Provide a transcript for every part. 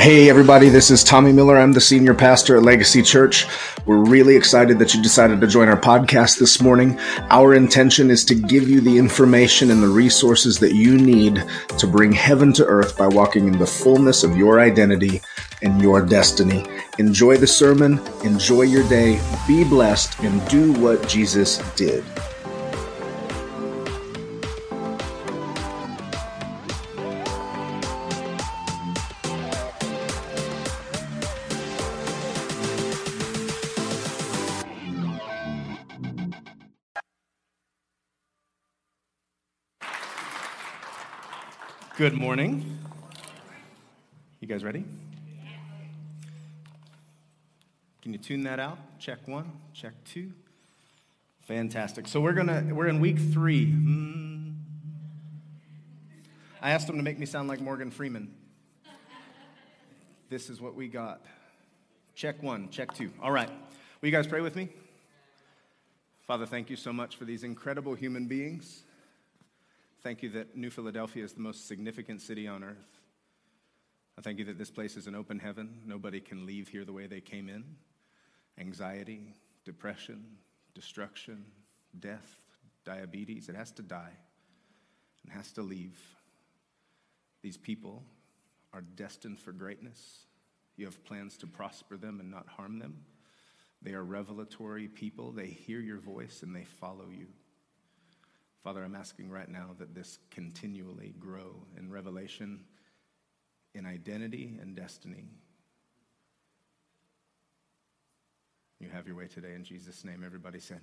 Hey, everybody, this is Tommy Miller. I'm the senior pastor at Legacy Church. We're really excited that you decided to join our podcast this morning. Our intention is to give you the information and the resources that you need to bring heaven to earth by walking in the fullness of your identity and your destiny. Enjoy the sermon, enjoy your day, be blessed, and do what Jesus did. Good morning. You guys ready? Can you tune that out? Check one, check two. Fantastic. So we're gonna we're in week three. Mm. I asked them to make me sound like Morgan Freeman. This is what we got. Check one, check two. All right. Will you guys pray with me? Father, thank you so much for these incredible human beings. Thank you that New Philadelphia is the most significant city on earth. I thank you that this place is an open heaven. Nobody can leave here the way they came in. Anxiety, depression, destruction, death, diabetes, it has to die and has to leave. These people are destined for greatness. You have plans to prosper them and not harm them. They are revelatory people. They hear your voice and they follow you. Father, I'm asking right now that this continually grow in revelation, in identity and destiny. You have your way today in Jesus' name. Everybody said.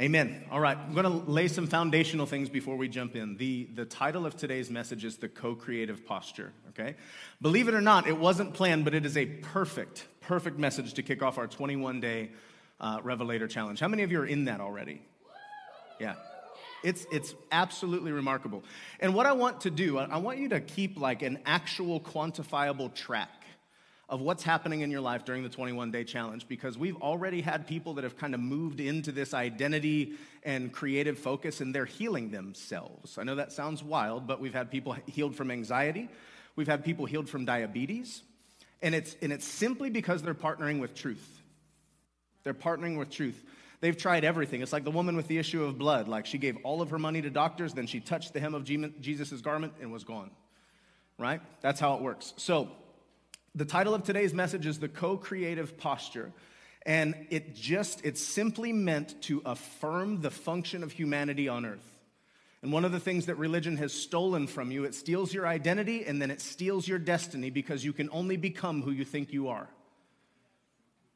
Amen. All right, I'm going to lay some foundational things before we jump in. The, the title of today's message is The Co Creative Posture, okay? Believe it or not, it wasn't planned, but it is a perfect, perfect message to kick off our 21 day uh, Revelator Challenge. How many of you are in that already? Yeah, it's, it's absolutely remarkable. And what I want to do, I want you to keep like an actual quantifiable track of what's happening in your life during the 21 day challenge because we've already had people that have kind of moved into this identity and creative focus and they're healing themselves. I know that sounds wild, but we've had people healed from anxiety, we've had people healed from diabetes, and it's, and it's simply because they're partnering with truth. They're partnering with truth. They've tried everything. It's like the woman with the issue of blood. Like she gave all of her money to doctors, then she touched the hem of Jesus' garment and was gone. Right? That's how it works. So, the title of today's message is The Co Creative Posture. And it just, it's simply meant to affirm the function of humanity on earth. And one of the things that religion has stolen from you, it steals your identity and then it steals your destiny because you can only become who you think you are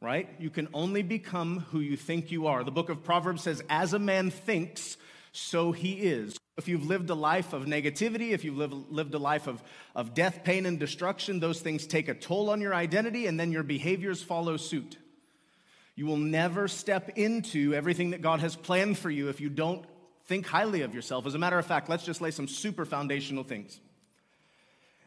right? You can only become who you think you are. The book of Proverbs says, As a man thinks, so he is. If you've lived a life of negativity, if you've lived, lived a life of, of death, pain, and destruction, those things take a toll on your identity and then your behaviors follow suit. You will never step into everything that God has planned for you if you don't think highly of yourself. As a matter of fact, let's just lay some super foundational things.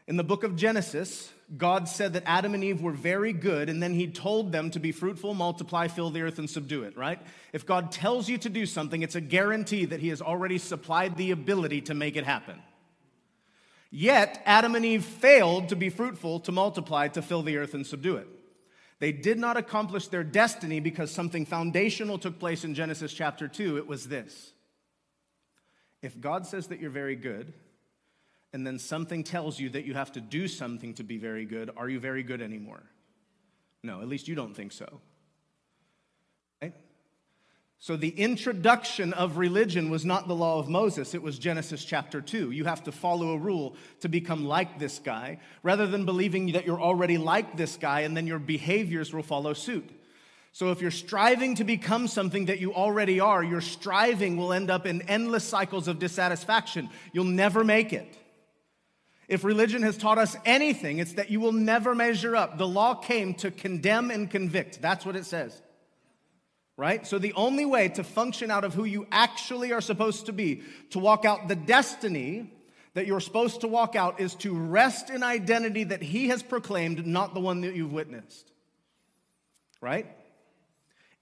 In the book of Genesis, God said that Adam and Eve were very good, and then He told them to be fruitful, multiply, fill the earth, and subdue it, right? If God tells you to do something, it's a guarantee that He has already supplied the ability to make it happen. Yet, Adam and Eve failed to be fruitful, to multiply, to fill the earth, and subdue it. They did not accomplish their destiny because something foundational took place in Genesis chapter 2. It was this If God says that you're very good, and then something tells you that you have to do something to be very good, are you very good anymore? No, at least you don't think so. Right? So the introduction of religion was not the law of Moses, it was Genesis chapter 2. You have to follow a rule to become like this guy, rather than believing that you're already like this guy and then your behaviors will follow suit. So if you're striving to become something that you already are, your striving will end up in endless cycles of dissatisfaction. You'll never make it. If religion has taught us anything, it's that you will never measure up. The law came to condemn and convict. That's what it says. Right? So, the only way to function out of who you actually are supposed to be, to walk out the destiny that you're supposed to walk out, is to rest in identity that He has proclaimed, not the one that you've witnessed. Right?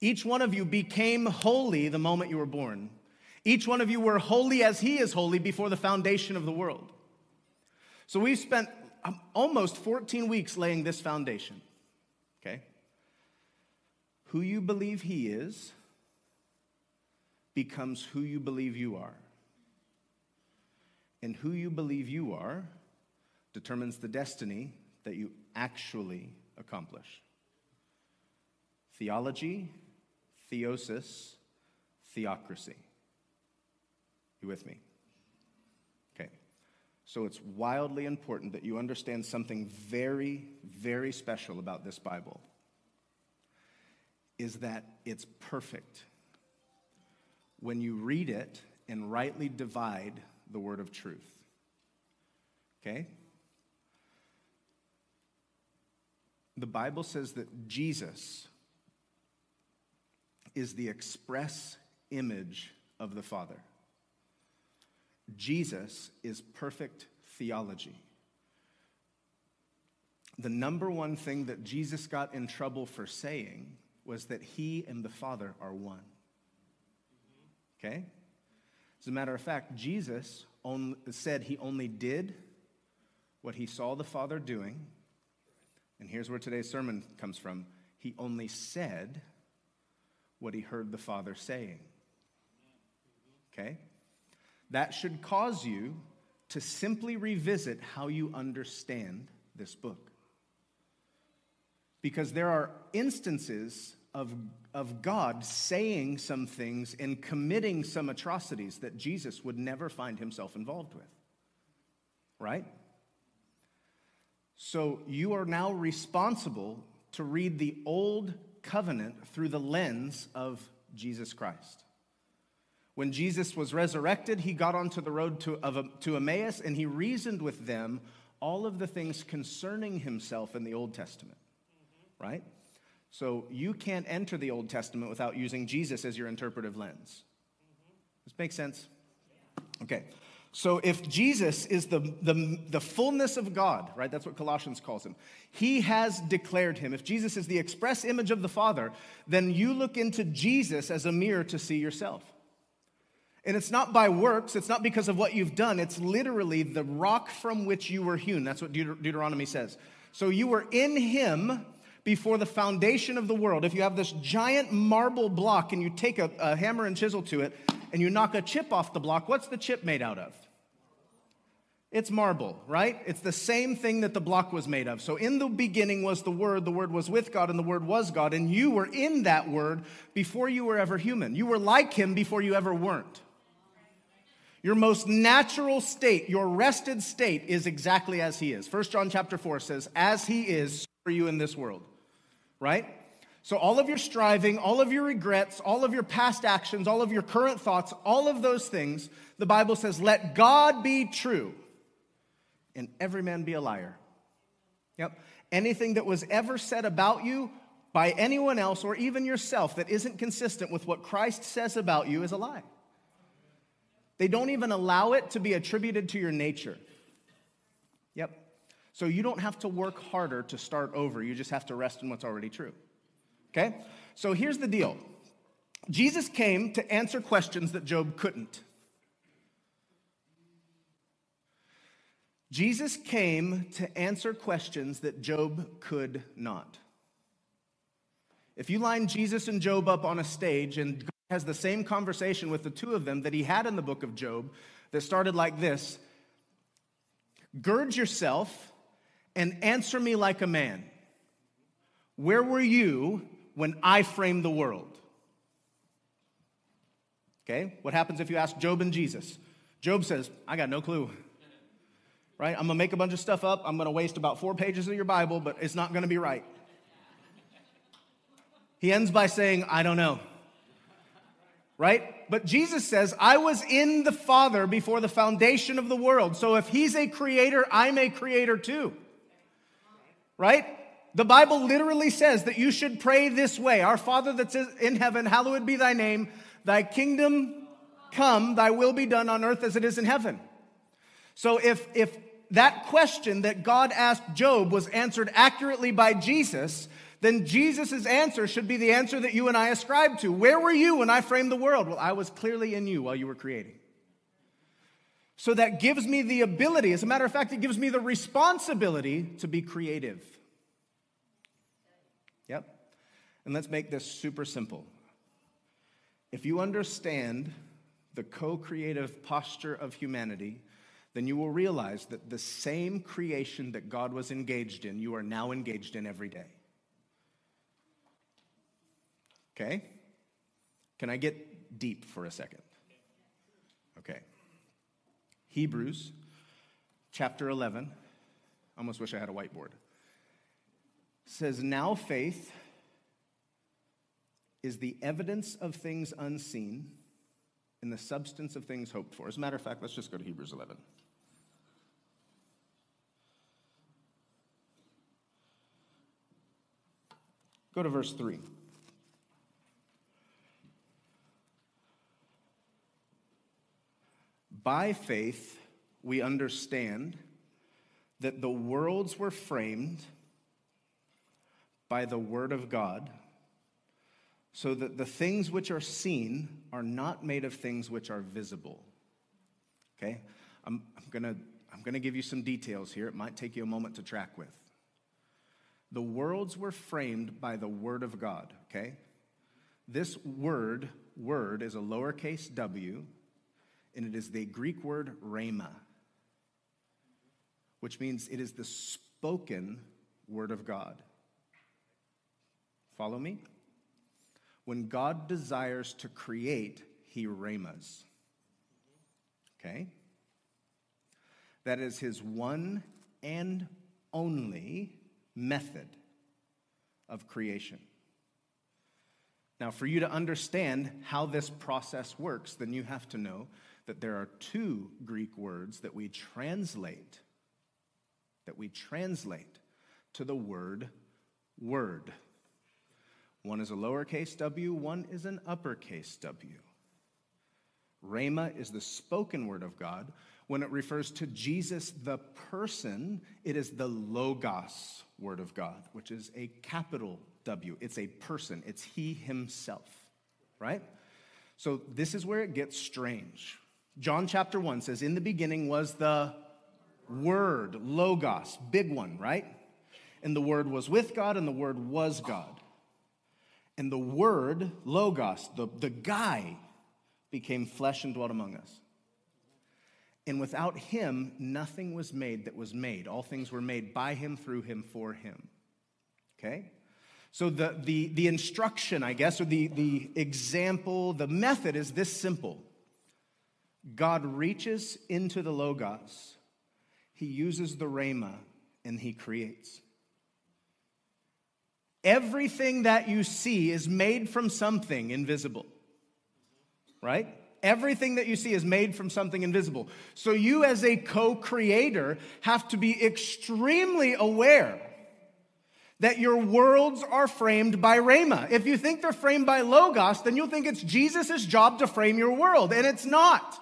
Each one of you became holy the moment you were born. Each one of you were holy as He is holy before the foundation of the world. So we've spent um, almost 14 weeks laying this foundation. Okay? Who you believe he is becomes who you believe you are. And who you believe you are determines the destiny that you actually accomplish. Theology, theosis, theocracy. You with me? So it's wildly important that you understand something very, very special about this Bible is that it's perfect when you read it and rightly divide the word of truth. Okay? The Bible says that Jesus is the express image of the Father. Jesus is perfect theology. The number one thing that Jesus got in trouble for saying was that he and the Father are one. Okay? As a matter of fact, Jesus only, said he only did what he saw the Father doing. And here's where today's sermon comes from. He only said what he heard the Father saying. Okay? That should cause you to simply revisit how you understand this book. Because there are instances of, of God saying some things and committing some atrocities that Jesus would never find himself involved with. Right? So you are now responsible to read the old covenant through the lens of Jesus Christ. When Jesus was resurrected, he got onto the road to, of, to Emmaus and he reasoned with them all of the things concerning himself in the Old Testament, right? So you can't enter the Old Testament without using Jesus as your interpretive lens. Does this makes sense? Okay. So if Jesus is the, the, the fullness of God, right? That's what Colossians calls him. He has declared him. If Jesus is the express image of the Father, then you look into Jesus as a mirror to see yourself. And it's not by works, it's not because of what you've done, it's literally the rock from which you were hewn. That's what Deut- Deuteronomy says. So you were in him before the foundation of the world. If you have this giant marble block and you take a, a hammer and chisel to it and you knock a chip off the block, what's the chip made out of? It's marble, right? It's the same thing that the block was made of. So, in the beginning was the Word, the Word was with God, and the Word was God, and you were in that Word before you were ever human. You were like Him before you ever weren't. Your most natural state, your rested state is exactly as he is. 1 John chapter 4 says, "As he is, are you in this world." Right? So all of your striving, all of your regrets, all of your past actions, all of your current thoughts, all of those things, the Bible says, "Let God be true and every man be a liar." Yep. Anything that was ever said about you by anyone else or even yourself that isn't consistent with what Christ says about you is a lie. They don't even allow it to be attributed to your nature. Yep. So you don't have to work harder to start over. You just have to rest in what's already true. Okay? So here's the deal Jesus came to answer questions that Job couldn't. Jesus came to answer questions that Job could not. If you line Jesus and Job up on a stage and has the same conversation with the two of them that he had in the book of Job that started like this Gird yourself and answer me like a man. Where were you when I framed the world? Okay, what happens if you ask Job and Jesus? Job says, I got no clue. Right? I'm gonna make a bunch of stuff up. I'm gonna waste about four pages of your Bible, but it's not gonna be right. He ends by saying, I don't know right? But Jesus says, I was in the Father before the foundation of the world. So if he's a creator, I'm a creator too. Right? The Bible literally says that you should pray this way Our Father that's in heaven, hallowed be thy name, thy kingdom come, thy will be done on earth as it is in heaven. So if, if that question that God asked Job was answered accurately by Jesus, then Jesus' answer should be the answer that you and I ascribe to. Where were you when I framed the world? Well, I was clearly in you while you were creating. So that gives me the ability, as a matter of fact, it gives me the responsibility to be creative. Yep. And let's make this super simple. If you understand the co creative posture of humanity, then you will realize that the same creation that God was engaged in, you are now engaged in every day. Okay? Can I get deep for a second? Okay. Hebrews chapter 11. I almost wish I had a whiteboard. Says, Now faith is the evidence of things unseen and the substance of things hoped for. As a matter of fact, let's just go to Hebrews 11. Go to verse 3. By faith, we understand that the worlds were framed by the Word of God, so that the things which are seen are not made of things which are visible. Okay? I'm, I'm to I'm to give you some details here. It might take you a moment to track with. The worlds were framed by the Word of God, okay? This word, word, is a lowercase w, and it is the Greek word rhema, which means it is the spoken word of God. Follow me? When God desires to create, he rhemas. Okay? That is his one and only method of creation. Now, for you to understand how this process works, then you have to know that there are two Greek words that we translate, that we translate to the word word. One is a lowercase w, one is an uppercase w. Rhema is the spoken word of God. When it refers to Jesus, the person, it is the Logos word of God, which is a capital W. It's a person, it's He Himself, right? So this is where it gets strange. John chapter 1 says, In the beginning was the Word, Logos, big one, right? And the Word was with God, and the Word was God. And the Word, Logos, the, the guy, became flesh and dwelt among us. And without him, nothing was made that was made. All things were made by him, through him, for him. Okay? So the, the, the instruction, I guess, or the, the example, the method is this simple God reaches into the Logos, he uses the Rhema, and he creates. Everything that you see is made from something invisible, right? Everything that you see is made from something invisible. So you, as a co creator, have to be extremely aware that your worlds are framed by Rhema. If you think they're framed by Logos, then you'll think it's Jesus' job to frame your world, and it's not.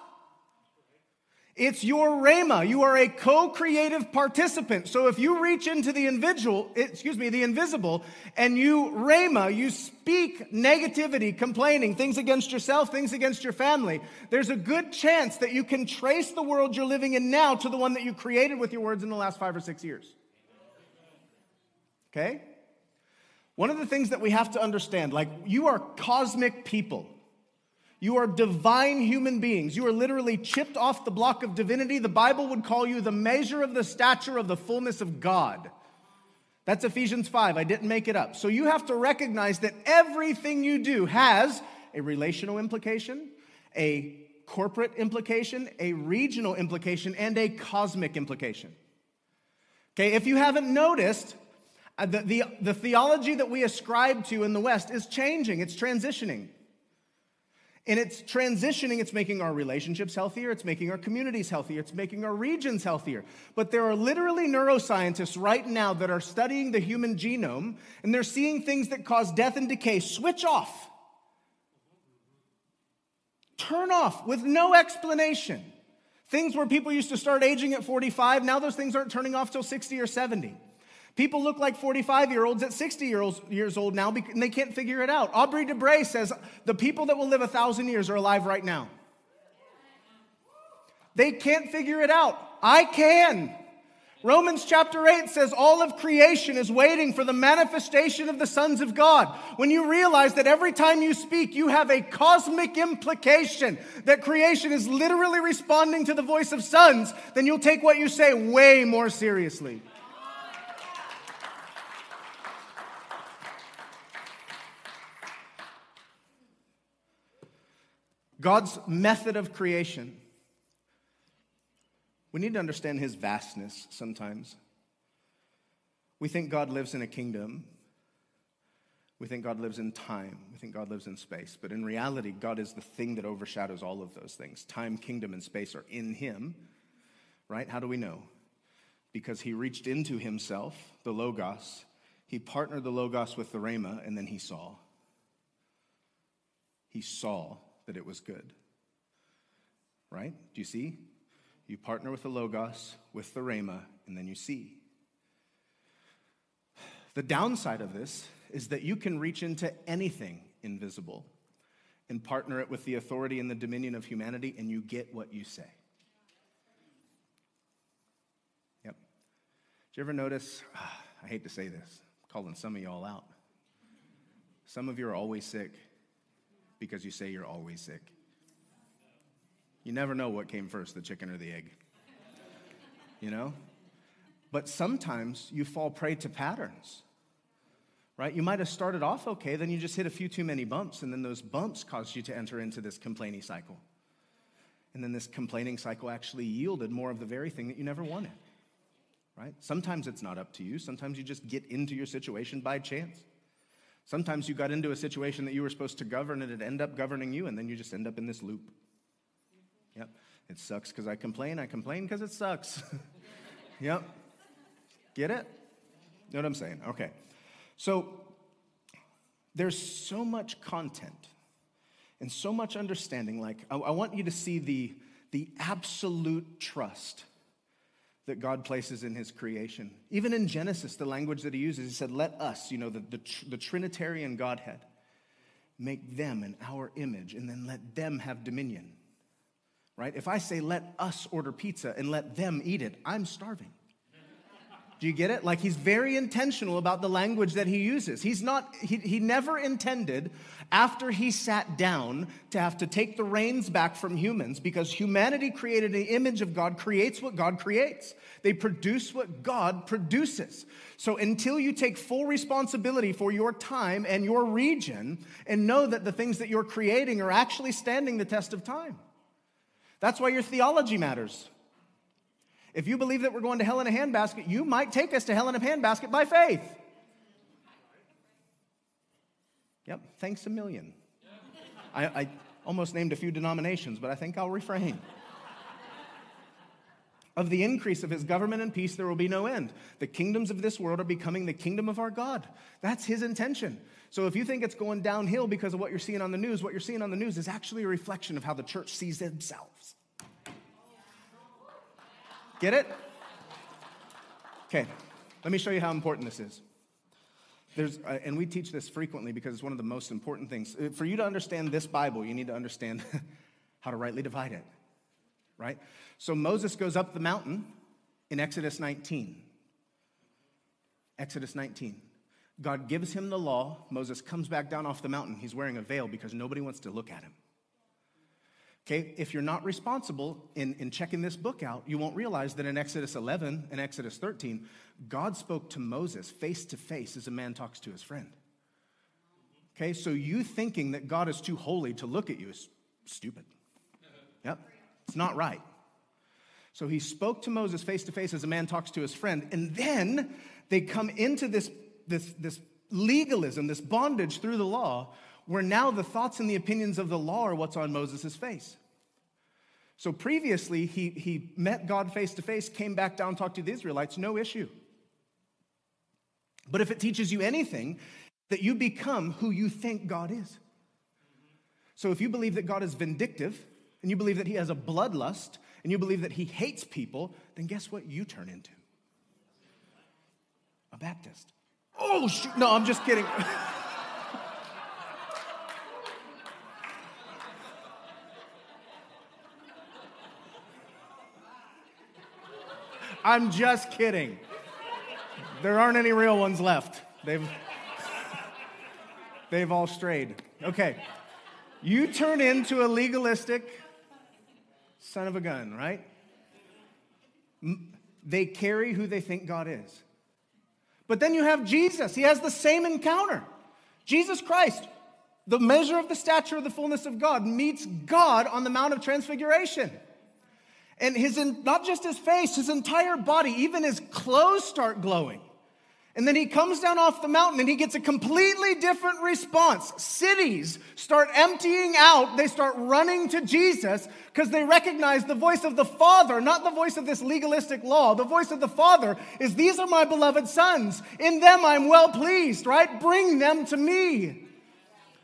It's your rhema. You are a co-creative participant. So if you reach into the individual, excuse me, the invisible, and you rhema, you speak negativity, complaining, things against yourself, things against your family, there's a good chance that you can trace the world you're living in now to the one that you created with your words in the last five or six years. Okay? One of the things that we have to understand, like you are cosmic people. You are divine human beings. You are literally chipped off the block of divinity. The Bible would call you the measure of the stature of the fullness of God. That's Ephesians 5. I didn't make it up. So you have to recognize that everything you do has a relational implication, a corporate implication, a regional implication, and a cosmic implication. Okay, if you haven't noticed, Uh, the, the, the theology that we ascribe to in the West is changing, it's transitioning. And it's transitioning, it's making our relationships healthier, it's making our communities healthier, it's making our regions healthier. But there are literally neuroscientists right now that are studying the human genome and they're seeing things that cause death and decay switch off. Turn off with no explanation. Things where people used to start aging at 45, now those things aren't turning off till 60 or 70. People look like 45 year olds at 60 years old now and they can't figure it out. Aubrey de Grey says the people that will live a thousand years are alive right now. They can't figure it out. I can. Romans chapter 8 says all of creation is waiting for the manifestation of the sons of God. When you realize that every time you speak, you have a cosmic implication that creation is literally responding to the voice of sons, then you'll take what you say way more seriously. God's method of creation we need to understand his vastness sometimes. We think God lives in a kingdom. We think God lives in time. We think God lives in space. But in reality, God is the thing that overshadows all of those things. Time, kingdom, and space are in him, right? How do we know? Because he reached into himself, the Logos. He partnered the Logos with the Rhema, and then he saw. He saw that it was good. Right? Do you see? You partner with the Logos, with the Rhema, and then you see. The downside of this is that you can reach into anything invisible and partner it with the authority and the dominion of humanity, and you get what you say. Yep. Did you ever notice? I hate to say this, I'm calling some of y'all out. Some of you are always sick because you say you're always sick. You never know what came first, the chicken or the egg. You know? But sometimes you fall prey to patterns, right? You might have started off okay, then you just hit a few too many bumps, and then those bumps caused you to enter into this complaining cycle. And then this complaining cycle actually yielded more of the very thing that you never wanted, right? Sometimes it's not up to you, sometimes you just get into your situation by chance. Sometimes you got into a situation that you were supposed to govern and it ended up governing you, and then you just end up in this loop. Yep. It sucks because I complain. I complain because it sucks. yep. Get it? Know what I'm saying? Okay. So there's so much content and so much understanding. Like, I, I want you to see the, the absolute trust that God places in his creation. Even in Genesis, the language that he uses, he said, Let us, you know, the, the, the Trinitarian Godhead, make them in our image, and then let them have dominion right? If I say, let us order pizza and let them eat it, I'm starving. Do you get it? Like he's very intentional about the language that he uses. He's not, he, he never intended after he sat down to have to take the reins back from humans because humanity created an image of God, creates what God creates. They produce what God produces. So until you take full responsibility for your time and your region and know that the things that you're creating are actually standing the test of time. That's why your theology matters. If you believe that we're going to hell in a handbasket, you might take us to hell in a handbasket by faith. Yep, thanks a million. I, I almost named a few denominations, but I think I'll refrain. of the increase of his government and peace, there will be no end. The kingdoms of this world are becoming the kingdom of our God. That's his intention. So if you think it's going downhill because of what you're seeing on the news, what you're seeing on the news is actually a reflection of how the church sees themselves. Get it? Okay, let me show you how important this is. There's, uh, and we teach this frequently because it's one of the most important things. Uh, for you to understand this Bible, you need to understand how to rightly divide it, right? So Moses goes up the mountain in Exodus 19. Exodus 19. God gives him the law. Moses comes back down off the mountain. He's wearing a veil because nobody wants to look at him. Okay, if you're not responsible in, in checking this book out, you won't realize that in Exodus 11 and Exodus 13, God spoke to Moses face to face as a man talks to his friend. Okay, so you thinking that God is too holy to look at you is stupid. Yep, it's not right. So he spoke to Moses face to face as a man talks to his friend, and then they come into this this, this legalism, this bondage through the law, where now the thoughts and the opinions of the law are what's on Moses' face. So previously, he, he met God face to face, came back down, talked to the Israelites, no issue. But if it teaches you anything, that you become who you think God is. So if you believe that God is vindictive, and you believe that he has a bloodlust, and you believe that he hates people, then guess what you turn into? A Baptist. Oh, shoot. No, I'm just kidding. I'm just kidding. There aren't any real ones left. They've, they've all strayed. Okay. You turn into a legalistic son of a gun, right? They carry who they think God is. But then you have Jesus. He has the same encounter. Jesus Christ, the measure of the stature of the fullness of God, meets God on the Mount of Transfiguration. And his, not just his face, his entire body, even his clothes start glowing. And then he comes down off the mountain and he gets a completely different response. Cities start emptying out. They start running to Jesus because they recognize the voice of the Father, not the voice of this legalistic law. The voice of the Father is, These are my beloved sons. In them I'm well pleased, right? Bring them to me.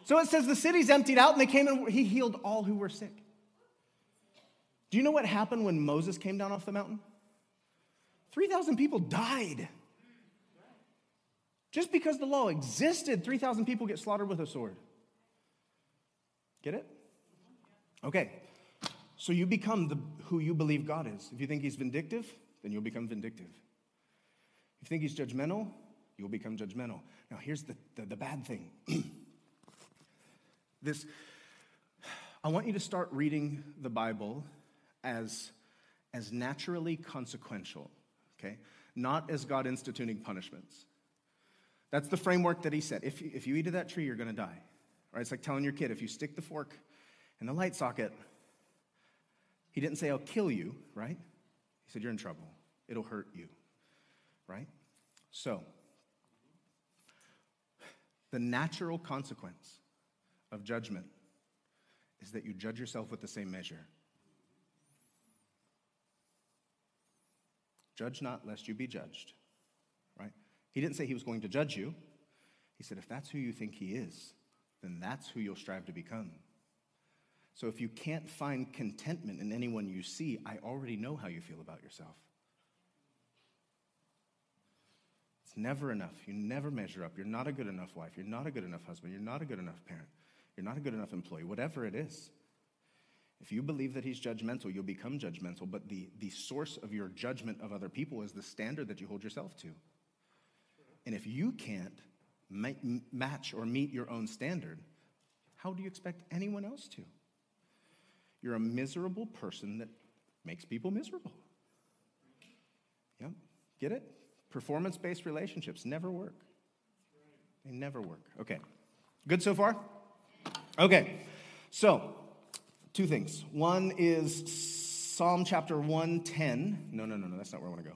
So it says the cities emptied out and they came and he healed all who were sick. Do you know what happened when Moses came down off the mountain? 3,000 people died. Just because the law existed, 3,000 people get slaughtered with a sword. Get it? Okay. So you become the, who you believe God is. If you think he's vindictive, then you'll become vindictive. If you think he's judgmental, you'll become judgmental. Now, here's the, the, the bad thing. this, I want you to start reading the Bible as, as naturally consequential, okay? Not as God instituting punishments. That's the framework that he said. If, if you eat of that tree, you're going to die. Right? It's like telling your kid if you stick the fork in the light socket, he didn't say, I'll kill you, right? He said, You're in trouble. It'll hurt you, right? So, the natural consequence of judgment is that you judge yourself with the same measure. Judge not, lest you be judged. Right? He didn't say he was going to judge you. He said, if that's who you think he is, then that's who you'll strive to become. So if you can't find contentment in anyone you see, I already know how you feel about yourself. It's never enough. You never measure up. You're not a good enough wife. You're not a good enough husband. You're not a good enough parent. You're not a good enough employee, whatever it is. If you believe that he's judgmental, you'll become judgmental, but the, the source of your judgment of other people is the standard that you hold yourself to. And if you can't match or meet your own standard, how do you expect anyone else to? You're a miserable person that makes people miserable. Yep. Get it? Performance based relationships never work. They never work. Okay. Good so far? Okay. So, two things. One is Psalm chapter 110. No, no, no, no, that's not where I want to go.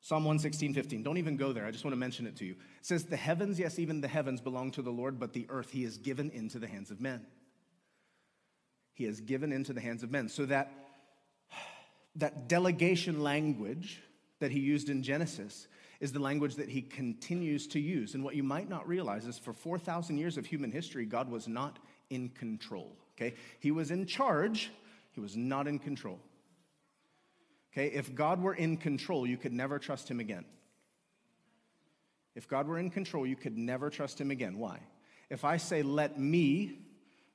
Psalm 116, 15. Don't even go there. I just want to mention it to you. It says, The heavens, yes, even the heavens belong to the Lord, but the earth he has given into the hands of men. He has given into the hands of men. So that, that delegation language that he used in Genesis is the language that he continues to use. And what you might not realize is for 4,000 years of human history, God was not in control. Okay? He was in charge, he was not in control. Okay, if God were in control, you could never trust him again. If God were in control, you could never trust him again. Why? If I say, let me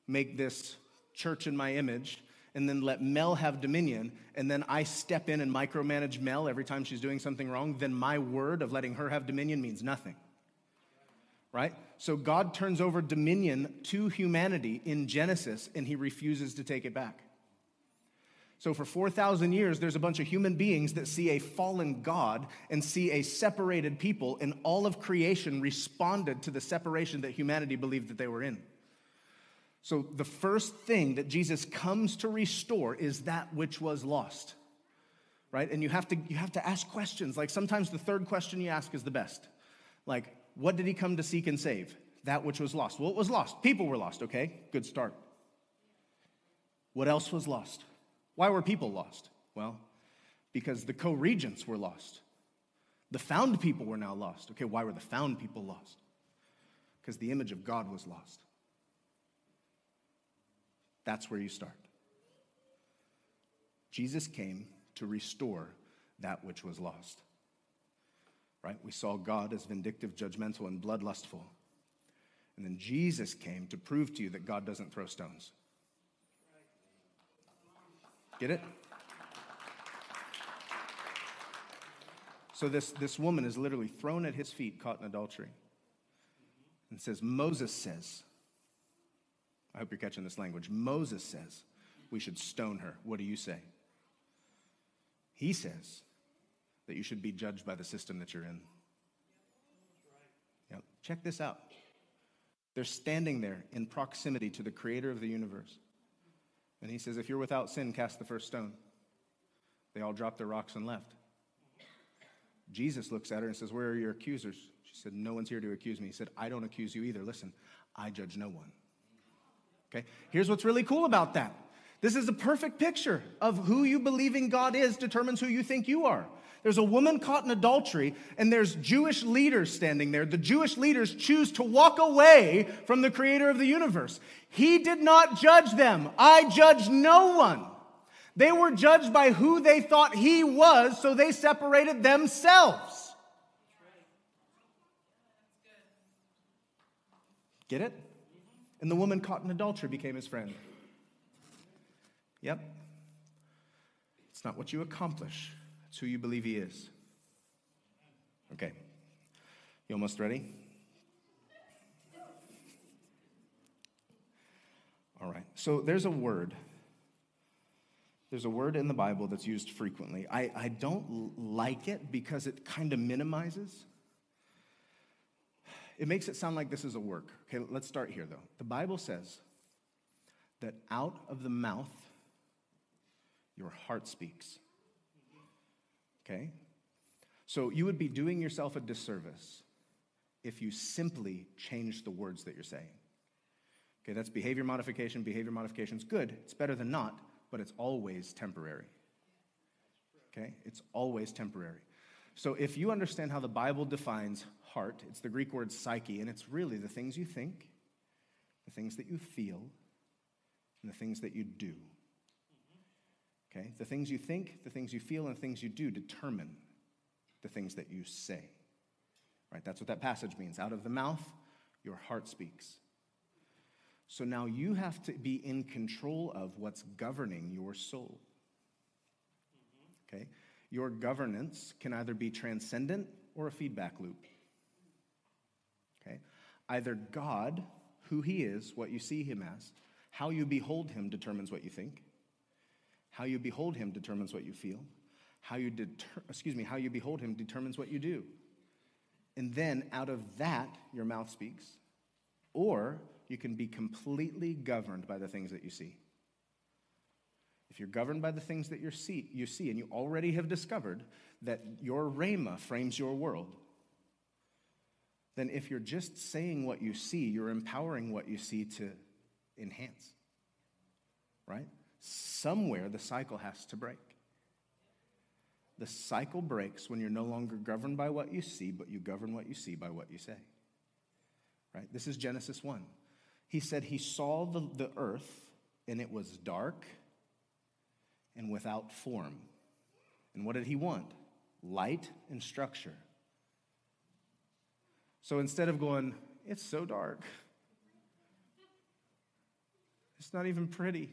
make this church in my image, and then let Mel have dominion, and then I step in and micromanage Mel every time she's doing something wrong, then my word of letting her have dominion means nothing. Right? So God turns over dominion to humanity in Genesis, and he refuses to take it back. So, for 4,000 years, there's a bunch of human beings that see a fallen God and see a separated people, and all of creation responded to the separation that humanity believed that they were in. So, the first thing that Jesus comes to restore is that which was lost, right? And you have to, you have to ask questions. Like sometimes the third question you ask is the best. Like, what did he come to seek and save? That which was lost. Well, it was lost. People were lost, okay? Good start. What else was lost? Why were people lost? Well, because the co regents were lost. The found people were now lost. Okay, why were the found people lost? Because the image of God was lost. That's where you start. Jesus came to restore that which was lost. Right? We saw God as vindictive, judgmental, and bloodlustful. And then Jesus came to prove to you that God doesn't throw stones. Get it? So this, this woman is literally thrown at his feet, caught in adultery. And says, Moses says, I hope you're catching this language. Moses says we should stone her. What do you say? He says that you should be judged by the system that you're in. Yep. Check this out. They're standing there in proximity to the creator of the universe. And he says, If you're without sin, cast the first stone. They all dropped their rocks and left. Jesus looks at her and says, Where are your accusers? She said, No one's here to accuse me. He said, I don't accuse you either. Listen, I judge no one. Okay? Here's what's really cool about that. This is a perfect picture of who you believing God is determines who you think you are. There's a woman caught in adultery, and there's Jewish leaders standing there. The Jewish leaders choose to walk away from the creator of the universe. He did not judge them. I judge no one. They were judged by who they thought he was, so they separated themselves. Get it? And the woman caught in adultery became his friend. Yep. It's not what you accomplish, it's who you believe he is. Okay. You almost ready? All right. So there's a word there's a word in the Bible that's used frequently. I, I don't like it because it kind of minimizes. It makes it sound like this is a work. Okay, let's start here though. The Bible says that out of the mouth, your heart speaks. Okay? So you would be doing yourself a disservice if you simply change the words that you're saying. Okay, that's behavior modification. Behavior modification is good, it's better than not but it's always temporary. Okay? It's always temporary. So if you understand how the Bible defines heart, it's the Greek word psyche, and it's really the things you think, the things that you feel, and the things that you do. Okay? The things you think, the things you feel, and the things you do determine the things that you say. Right? That's what that passage means. Out of the mouth, your heart speaks. So now you have to be in control of what's governing your soul. Okay? Your governance can either be transcendent or a feedback loop. Okay? Either God, who He is, what you see Him as, how you behold Him determines what you think. How you behold Him determines what you feel. How you deter- excuse me, how you behold Him determines what you do. And then out of that, your mouth speaks. Or you can be completely governed by the things that you see. If you're governed by the things that you see, you see, and you already have discovered that your rhema frames your world, then if you're just saying what you see, you're empowering what you see to enhance. Right? Somewhere the cycle has to break. The cycle breaks when you're no longer governed by what you see, but you govern what you see by what you say. Right? This is Genesis 1 he said he saw the, the earth and it was dark and without form. And what did he want? Light and structure. So instead of going, it's so dark, it's not even pretty.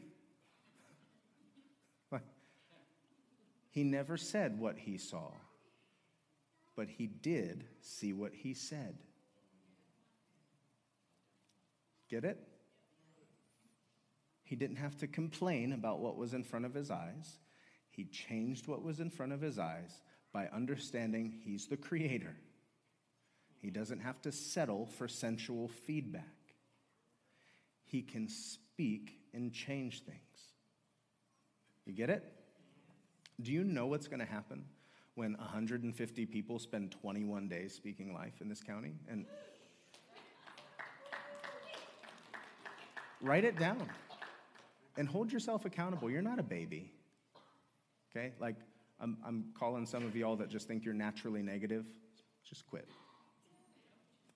He never said what he saw, but he did see what he said. Get it? He didn't have to complain about what was in front of his eyes. He changed what was in front of his eyes by understanding he's the creator. He doesn't have to settle for sensual feedback. He can speak and change things. You get it? Do you know what's going to happen when 150 people spend 21 days speaking life in this county? And Write it down and hold yourself accountable. You're not a baby. Okay? Like, I'm, I'm calling some of y'all that just think you're naturally negative. Just quit.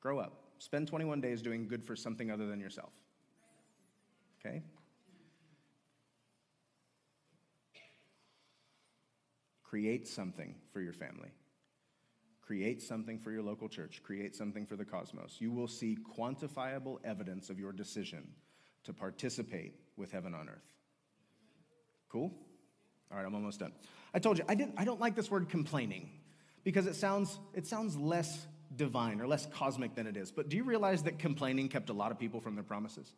Grow up. Spend 21 days doing good for something other than yourself. Okay? Create something for your family. Create something for your local church. Create something for the cosmos. You will see quantifiable evidence of your decision to participate with heaven on earth. Cool? All right, I'm almost done. I told you, I, didn't, I don't like this word complaining because it sounds, it sounds less divine or less cosmic than it is. But do you realize that complaining kept a lot of people from their promises?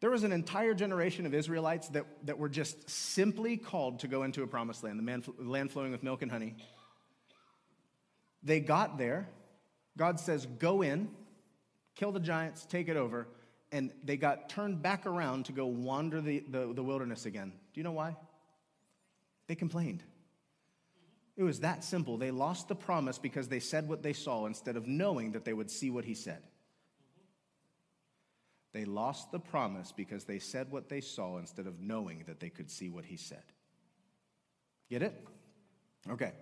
There was an entire generation of Israelites that, that were just simply called to go into a promised land, the man, land flowing with milk and honey. They got there. God says, Go in, kill the giants, take it over. And they got turned back around to go wander the, the, the wilderness again. Do you know why? They complained. It was that simple. They lost the promise because they said what they saw instead of knowing that they would see what he said. They lost the promise because they said what they saw instead of knowing that they could see what he said. Get it? Okay.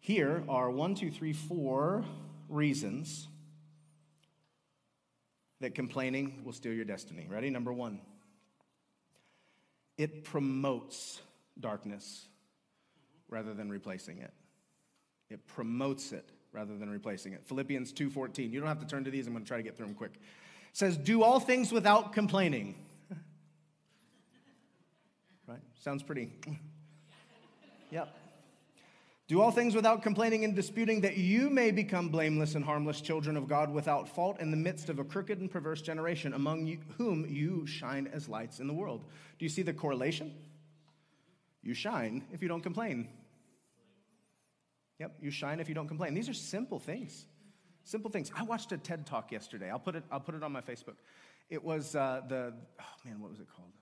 Here are one, two, three, four reasons that complaining will steal your destiny. Ready? Number one, it promotes darkness rather than replacing it. It promotes it rather than replacing it. Philippians 2:14. You don't have to turn to these. I'm going to try to get through them quick. Says, "Do all things without complaining." right? Sounds pretty. yep. Do all things without complaining and disputing, that you may become blameless and harmless children of God without fault in the midst of a crooked and perverse generation, among you, whom you shine as lights in the world. Do you see the correlation? You shine if you don't complain. Yep, you shine if you don't complain. These are simple things. Simple things. I watched a TED talk yesterday. I'll put it, I'll put it on my Facebook. It was uh, the, oh man, what was it called?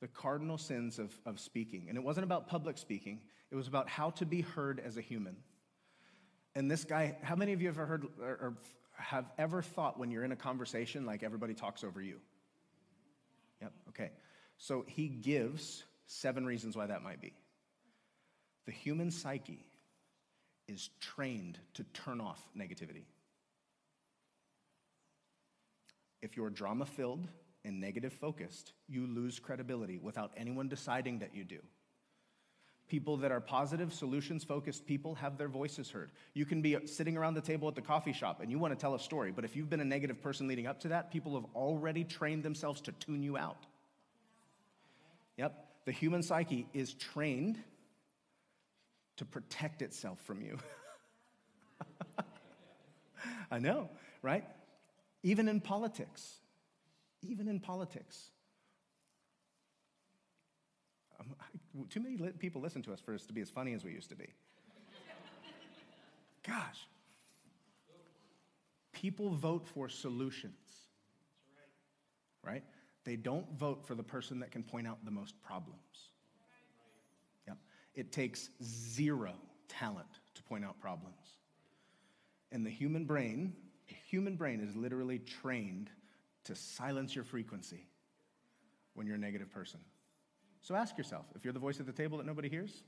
the cardinal sins of, of speaking. And it wasn't about public speaking, it was about how to be heard as a human. And this guy, how many of you have ever heard or, or have ever thought when you're in a conversation like everybody talks over you? Yep, okay. So he gives seven reasons why that might be. The human psyche is trained to turn off negativity. If you're drama filled, and negative focused, you lose credibility without anyone deciding that you do. People that are positive, solutions focused people have their voices heard. You can be sitting around the table at the coffee shop and you want to tell a story, but if you've been a negative person leading up to that, people have already trained themselves to tune you out. Yep, the human psyche is trained to protect itself from you. I know, right? Even in politics even in politics. Um, too many people listen to us for us to be as funny as we used to be. Gosh. People vote for solutions. Right? They don't vote for the person that can point out the most problems. It takes zero talent to point out problems. And the human brain, the human brain is literally trained to silence your frequency when you're a negative person. So ask yourself if you're the voice at the table that nobody hears,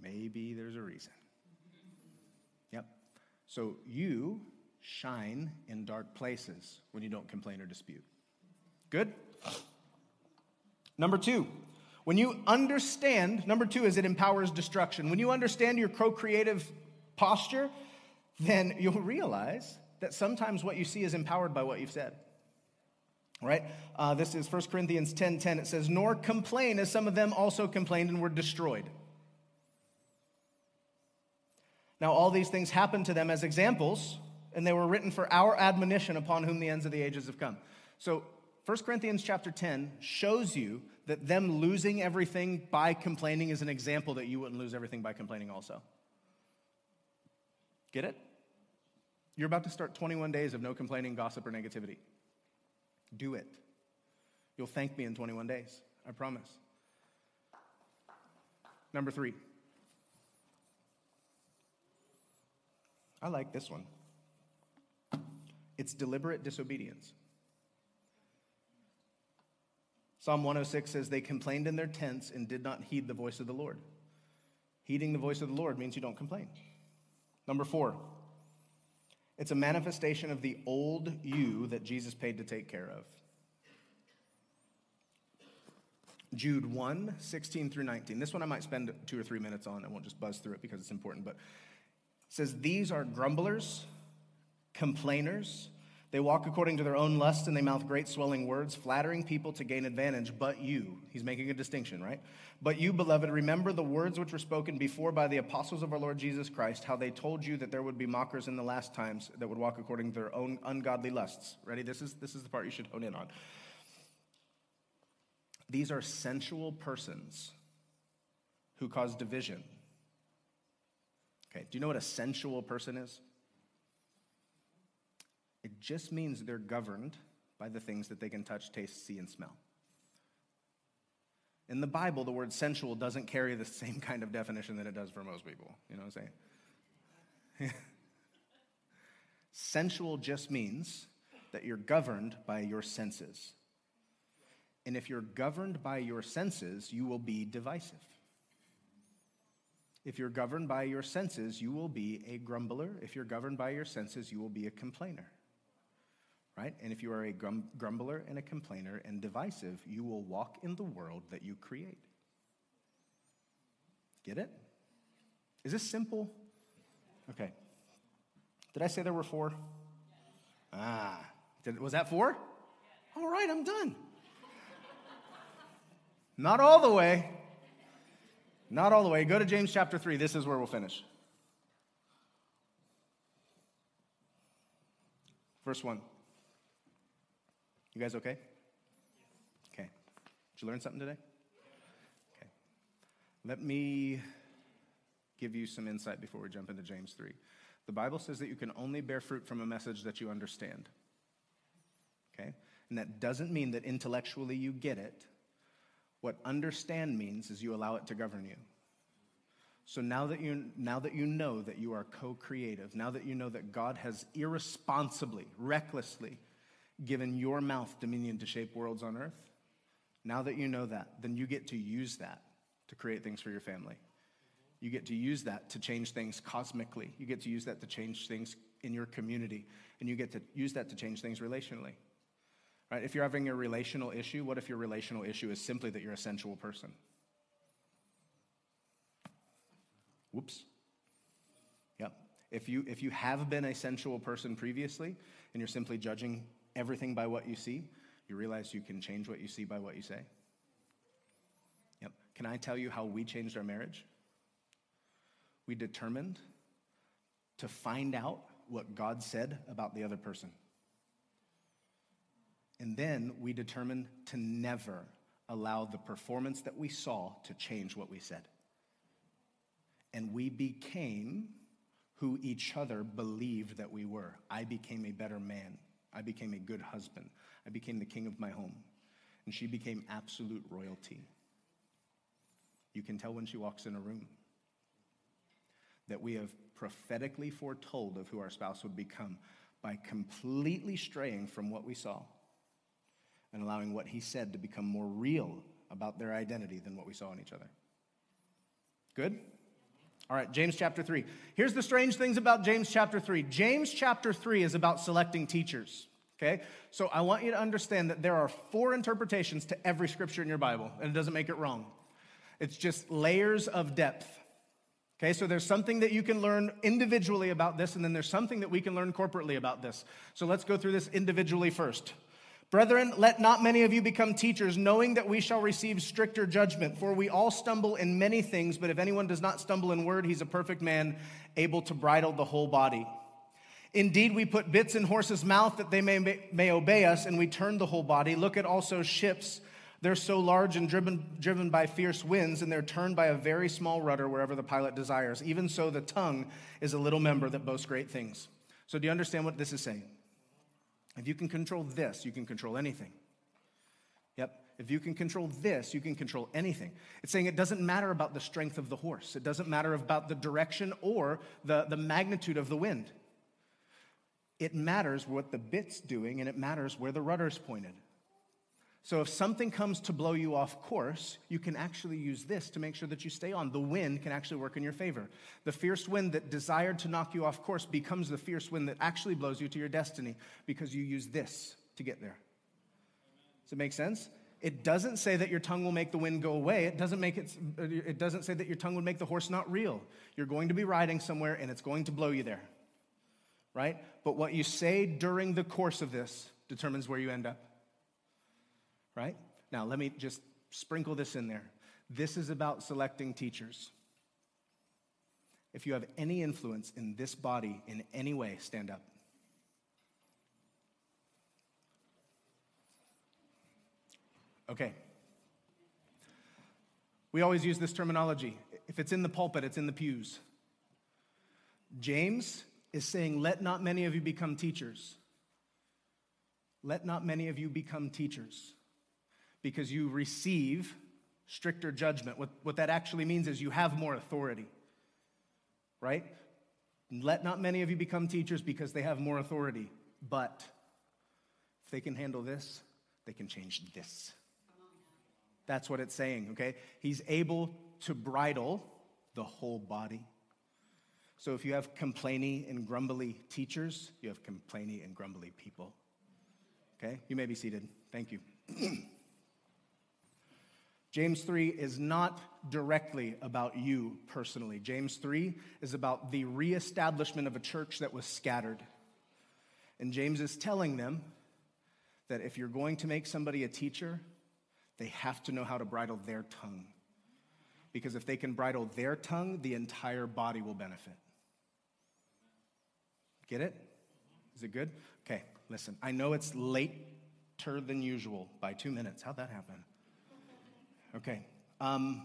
maybe there's a reason. Yep. So you shine in dark places when you don't complain or dispute. Good? Number two, when you understand, number two is it empowers destruction. When you understand your co creative posture, then you'll realize that sometimes what you see is empowered by what you've said. Right? Uh, this is 1 Corinthians 10 10. It says, Nor complain as some of them also complained and were destroyed. Now, all these things happened to them as examples, and they were written for our admonition upon whom the ends of the ages have come. So, 1 Corinthians chapter 10 shows you that them losing everything by complaining is an example that you wouldn't lose everything by complaining also. Get it? You're about to start 21 days of no complaining, gossip, or negativity. Do it. You'll thank me in 21 days. I promise. Number three. I like this one. It's deliberate disobedience. Psalm 106 says, They complained in their tents and did not heed the voice of the Lord. Heeding the voice of the Lord means you don't complain. Number four, it's a manifestation of the old you that Jesus paid to take care of. Jude 1, 16 through 19. This one I might spend two or three minutes on. I won't just buzz through it because it's important. But it says, These are grumblers, complainers. They walk according to their own lust and they mouth great swelling words, flattering people to gain advantage. But you, he's making a distinction, right? But you, beloved, remember the words which were spoken before by the apostles of our Lord Jesus Christ, how they told you that there would be mockers in the last times that would walk according to their own ungodly lusts. Ready? This is, this is the part you should hone in on. These are sensual persons who cause division. Okay, do you know what a sensual person is? It just means they're governed by the things that they can touch, taste, see, and smell. In the Bible, the word sensual doesn't carry the same kind of definition that it does for most people. You know what I'm saying? sensual just means that you're governed by your senses. And if you're governed by your senses, you will be divisive. If you're governed by your senses, you will be a grumbler. If you're governed by your senses, you will be a complainer right? And if you are a grum- grumbler and a complainer and divisive, you will walk in the world that you create. Get it? Is this simple? Okay. Did I say there were four? Ah, did, was that four? All right, I'm done. Not all the way. Not all the way. Go to James chapter 3. This is where we'll finish. Verse 1. You guys okay? Okay. Did you learn something today? Okay. Let me give you some insight before we jump into James 3. The Bible says that you can only bear fruit from a message that you understand. Okay? And that doesn't mean that intellectually you get it. What understand means is you allow it to govern you. So now that you now that you know that you are co-creative, now that you know that God has irresponsibly, recklessly given your mouth dominion to shape worlds on earth, now that you know that, then you get to use that to create things for your family. You get to use that to change things cosmically. You get to use that to change things in your community. And you get to use that to change things relationally. Right? If you're having a relational issue, what if your relational issue is simply that you're a sensual person? Whoops. Yep. If you, if you have been a sensual person previously and you're simply judging everything by what you see, you realize you can change what you see by what you say. Yep. Can I tell you how we changed our marriage? We determined to find out what God said about the other person. And then we determined to never allow the performance that we saw to change what we said. And we became who each other believed that we were. I became a better man. I became a good husband. I became the king of my home. And she became absolute royalty. You can tell when she walks in a room that we have prophetically foretold of who our spouse would become by completely straying from what we saw and allowing what he said to become more real about their identity than what we saw in each other. Good? All right, James chapter 3. Here's the strange things about James chapter 3. James chapter 3 is about selecting teachers. Okay? So I want you to understand that there are four interpretations to every scripture in your Bible, and it doesn't make it wrong. It's just layers of depth. Okay, so there's something that you can learn individually about this, and then there's something that we can learn corporately about this. So let's go through this individually first. Brethren, let not many of you become teachers, knowing that we shall receive stricter judgment. For we all stumble in many things, but if anyone does not stumble in word, he's a perfect man, able to bridle the whole body. Indeed, we put bits in horses' mouth that they may, may obey us, and we turn the whole body. Look at also ships. They're so large and driven, driven by fierce winds, and they're turned by a very small rudder wherever the pilot desires. Even so, the tongue is a little member that boasts great things. So, do you understand what this is saying? If you can control this, you can control anything. Yep. If you can control this, you can control anything. It's saying it doesn't matter about the strength of the horse, it doesn't matter about the direction or the, the magnitude of the wind. It matters what the bit's doing and it matters where the rudder's pointed. So if something comes to blow you off course, you can actually use this to make sure that you stay on. The wind can actually work in your favor. The fierce wind that desired to knock you off course becomes the fierce wind that actually blows you to your destiny because you use this to get there. Does it make sense? It doesn't say that your tongue will make the wind go away. It doesn't make it it doesn't say that your tongue would make the horse not real. You're going to be riding somewhere and it's going to blow you there. right? But what you say during the course of this determines where you end up, right? Now, let me just sprinkle this in there. This is about selecting teachers. If you have any influence in this body in any way, stand up. Okay. We always use this terminology. If it's in the pulpit, it's in the pews. James is saying, Let not many of you become teachers. Let not many of you become teachers because you receive stricter judgment. What, what that actually means is you have more authority, right? Let not many of you become teachers because they have more authority, but if they can handle this, they can change this. That's what it's saying, okay? He's able to bridle the whole body. So if you have complainy and grumbly teachers, you have complainy and grumbly people. Okay? You may be seated. Thank you. James 3 is not directly about you personally. James 3 is about the reestablishment of a church that was scattered. And James is telling them that if you're going to make somebody a teacher, they have to know how to bridle their tongue. Because if they can bridle their tongue, the entire body will benefit. Get it? Is it good? Okay, listen. I know it's later than usual by two minutes. How'd that happen? Okay. Um,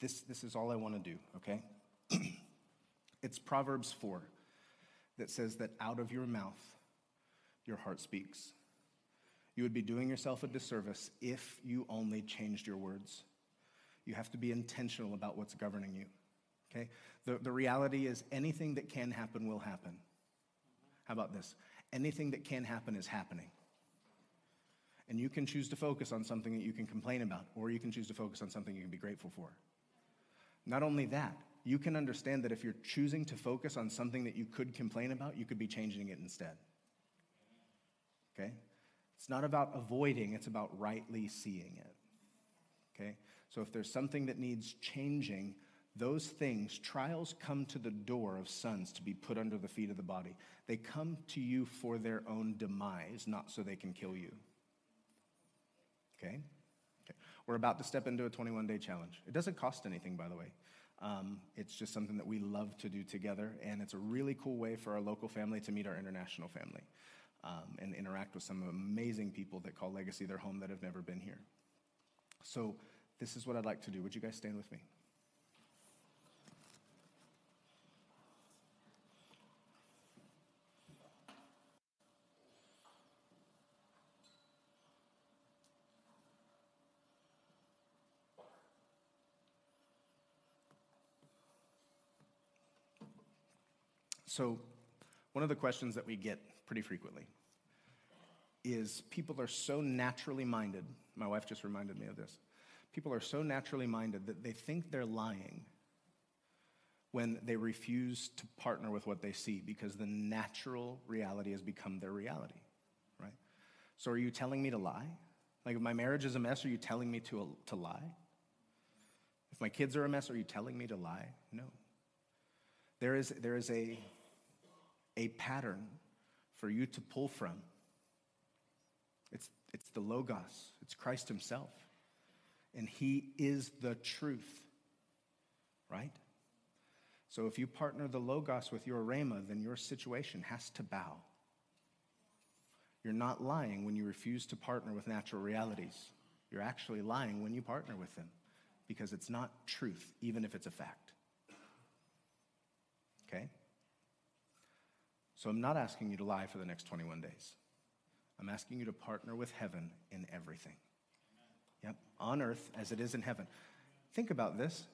this, this is all I want to do, okay? it's Proverbs 4 that says that out of your mouth, your heart speaks. You would be doing yourself a disservice if you only changed your words. You have to be intentional about what's governing you. Okay? The, the reality is anything that can happen will happen. How about this? Anything that can happen is happening. And you can choose to focus on something that you can complain about, or you can choose to focus on something you can be grateful for. Not only that, you can understand that if you're choosing to focus on something that you could complain about, you could be changing it instead. Okay? It's not about avoiding, it's about rightly seeing it. Okay? So if there's something that needs changing, those things, trials come to the door of sons to be put under the feet of the body. They come to you for their own demise, not so they can kill you. Okay? okay. We're about to step into a 21 day challenge. It doesn't cost anything, by the way. Um, it's just something that we love to do together, and it's a really cool way for our local family to meet our international family um, and interact with some amazing people that call Legacy their home that have never been here. So, this is what I'd like to do. Would you guys stand with me? So, one of the questions that we get pretty frequently is people are so naturally minded. My wife just reminded me of this. People are so naturally minded that they think they're lying when they refuse to partner with what they see because the natural reality has become their reality, right? So are you telling me to lie? Like if my marriage is a mess, are you telling me to, to lie? If my kids are a mess, are you telling me to lie? No. There is, there is a, a pattern for you to pull from. It's, it's the Logos, it's Christ Himself. And He is the truth, right? So if you partner the Logos with your Rhema, then your situation has to bow. You're not lying when you refuse to partner with natural realities. You're actually lying when you partner with them because it's not truth, even if it's a fact. Okay? So I'm not asking you to lie for the next 21 days. I'm asking you to partner with heaven in everything. Yep, on earth as it is in heaven. Think about this.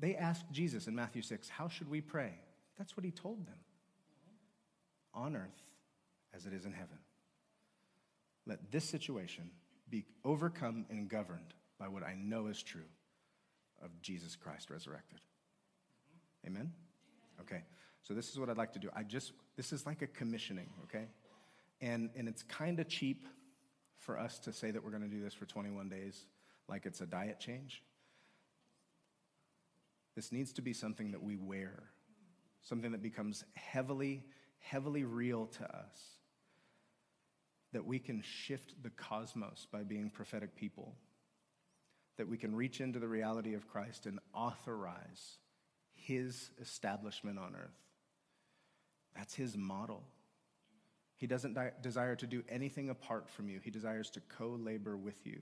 They asked Jesus in Matthew 6, How should we pray? That's what he told them. On earth as it is in heaven. Let this situation be overcome and governed by what I know is true of Jesus Christ resurrected. Amen? Okay. So this is what I'd like to do. I just, this is like a commissioning, okay? And, and it's kind of cheap for us to say that we're going to do this for 21 days like it's a diet change. This needs to be something that we wear, something that becomes heavily, heavily real to us. That we can shift the cosmos by being prophetic people. That we can reach into the reality of Christ and authorize his establishment on earth. That's his model. He doesn't di- desire to do anything apart from you, he desires to co labor with you.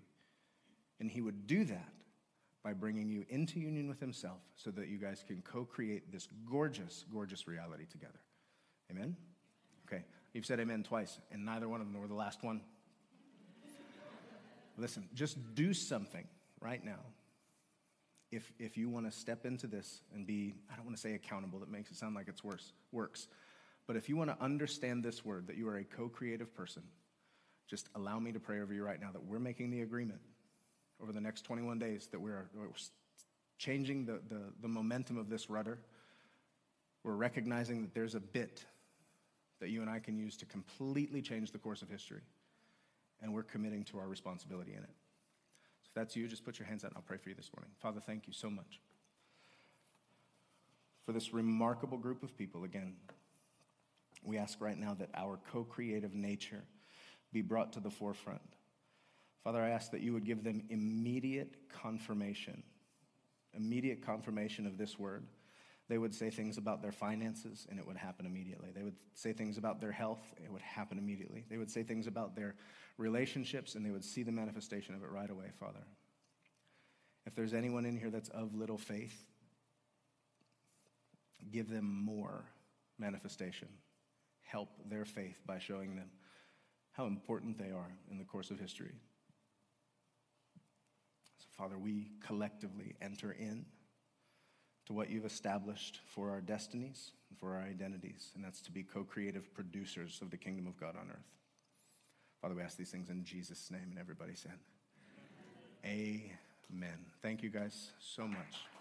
And he would do that by bringing you into union with himself so that you guys can co create this gorgeous, gorgeous reality together. Amen? Okay, you've said amen twice, and neither one of them were the last one. Listen, just do something right now. If, if you want to step into this and be, I don't want to say accountable, that makes it sound like it's worse, works. But if you want to understand this word, that you are a co creative person, just allow me to pray over you right now that we're making the agreement over the next 21 days that we're, changing the, the, the momentum of this rudder. We're recognizing that there's a bit that you and I can use to completely change the course of history. And we're committing to our responsibility in it. So if that's you, just put your hands out and I'll pray for you this morning. Father, thank you so much for this remarkable group of people. Again, we ask right now that our co creative nature be brought to the forefront. Father, I ask that you would give them immediate confirmation, immediate confirmation of this word. They would say things about their finances, and it would happen immediately. They would say things about their health, it would happen immediately. They would say things about their relationships, and they would see the manifestation of it right away, Father. If there's anyone in here that's of little faith, give them more manifestation. Help their faith by showing them how important they are in the course of history. So, Father, we collectively enter in to what you've established for our destinies and for our identities, and that's to be co creative producers of the kingdom of God on earth. Father, we ask these things in Jesus' name, and everybody said, Amen. Amen. Thank you guys so much.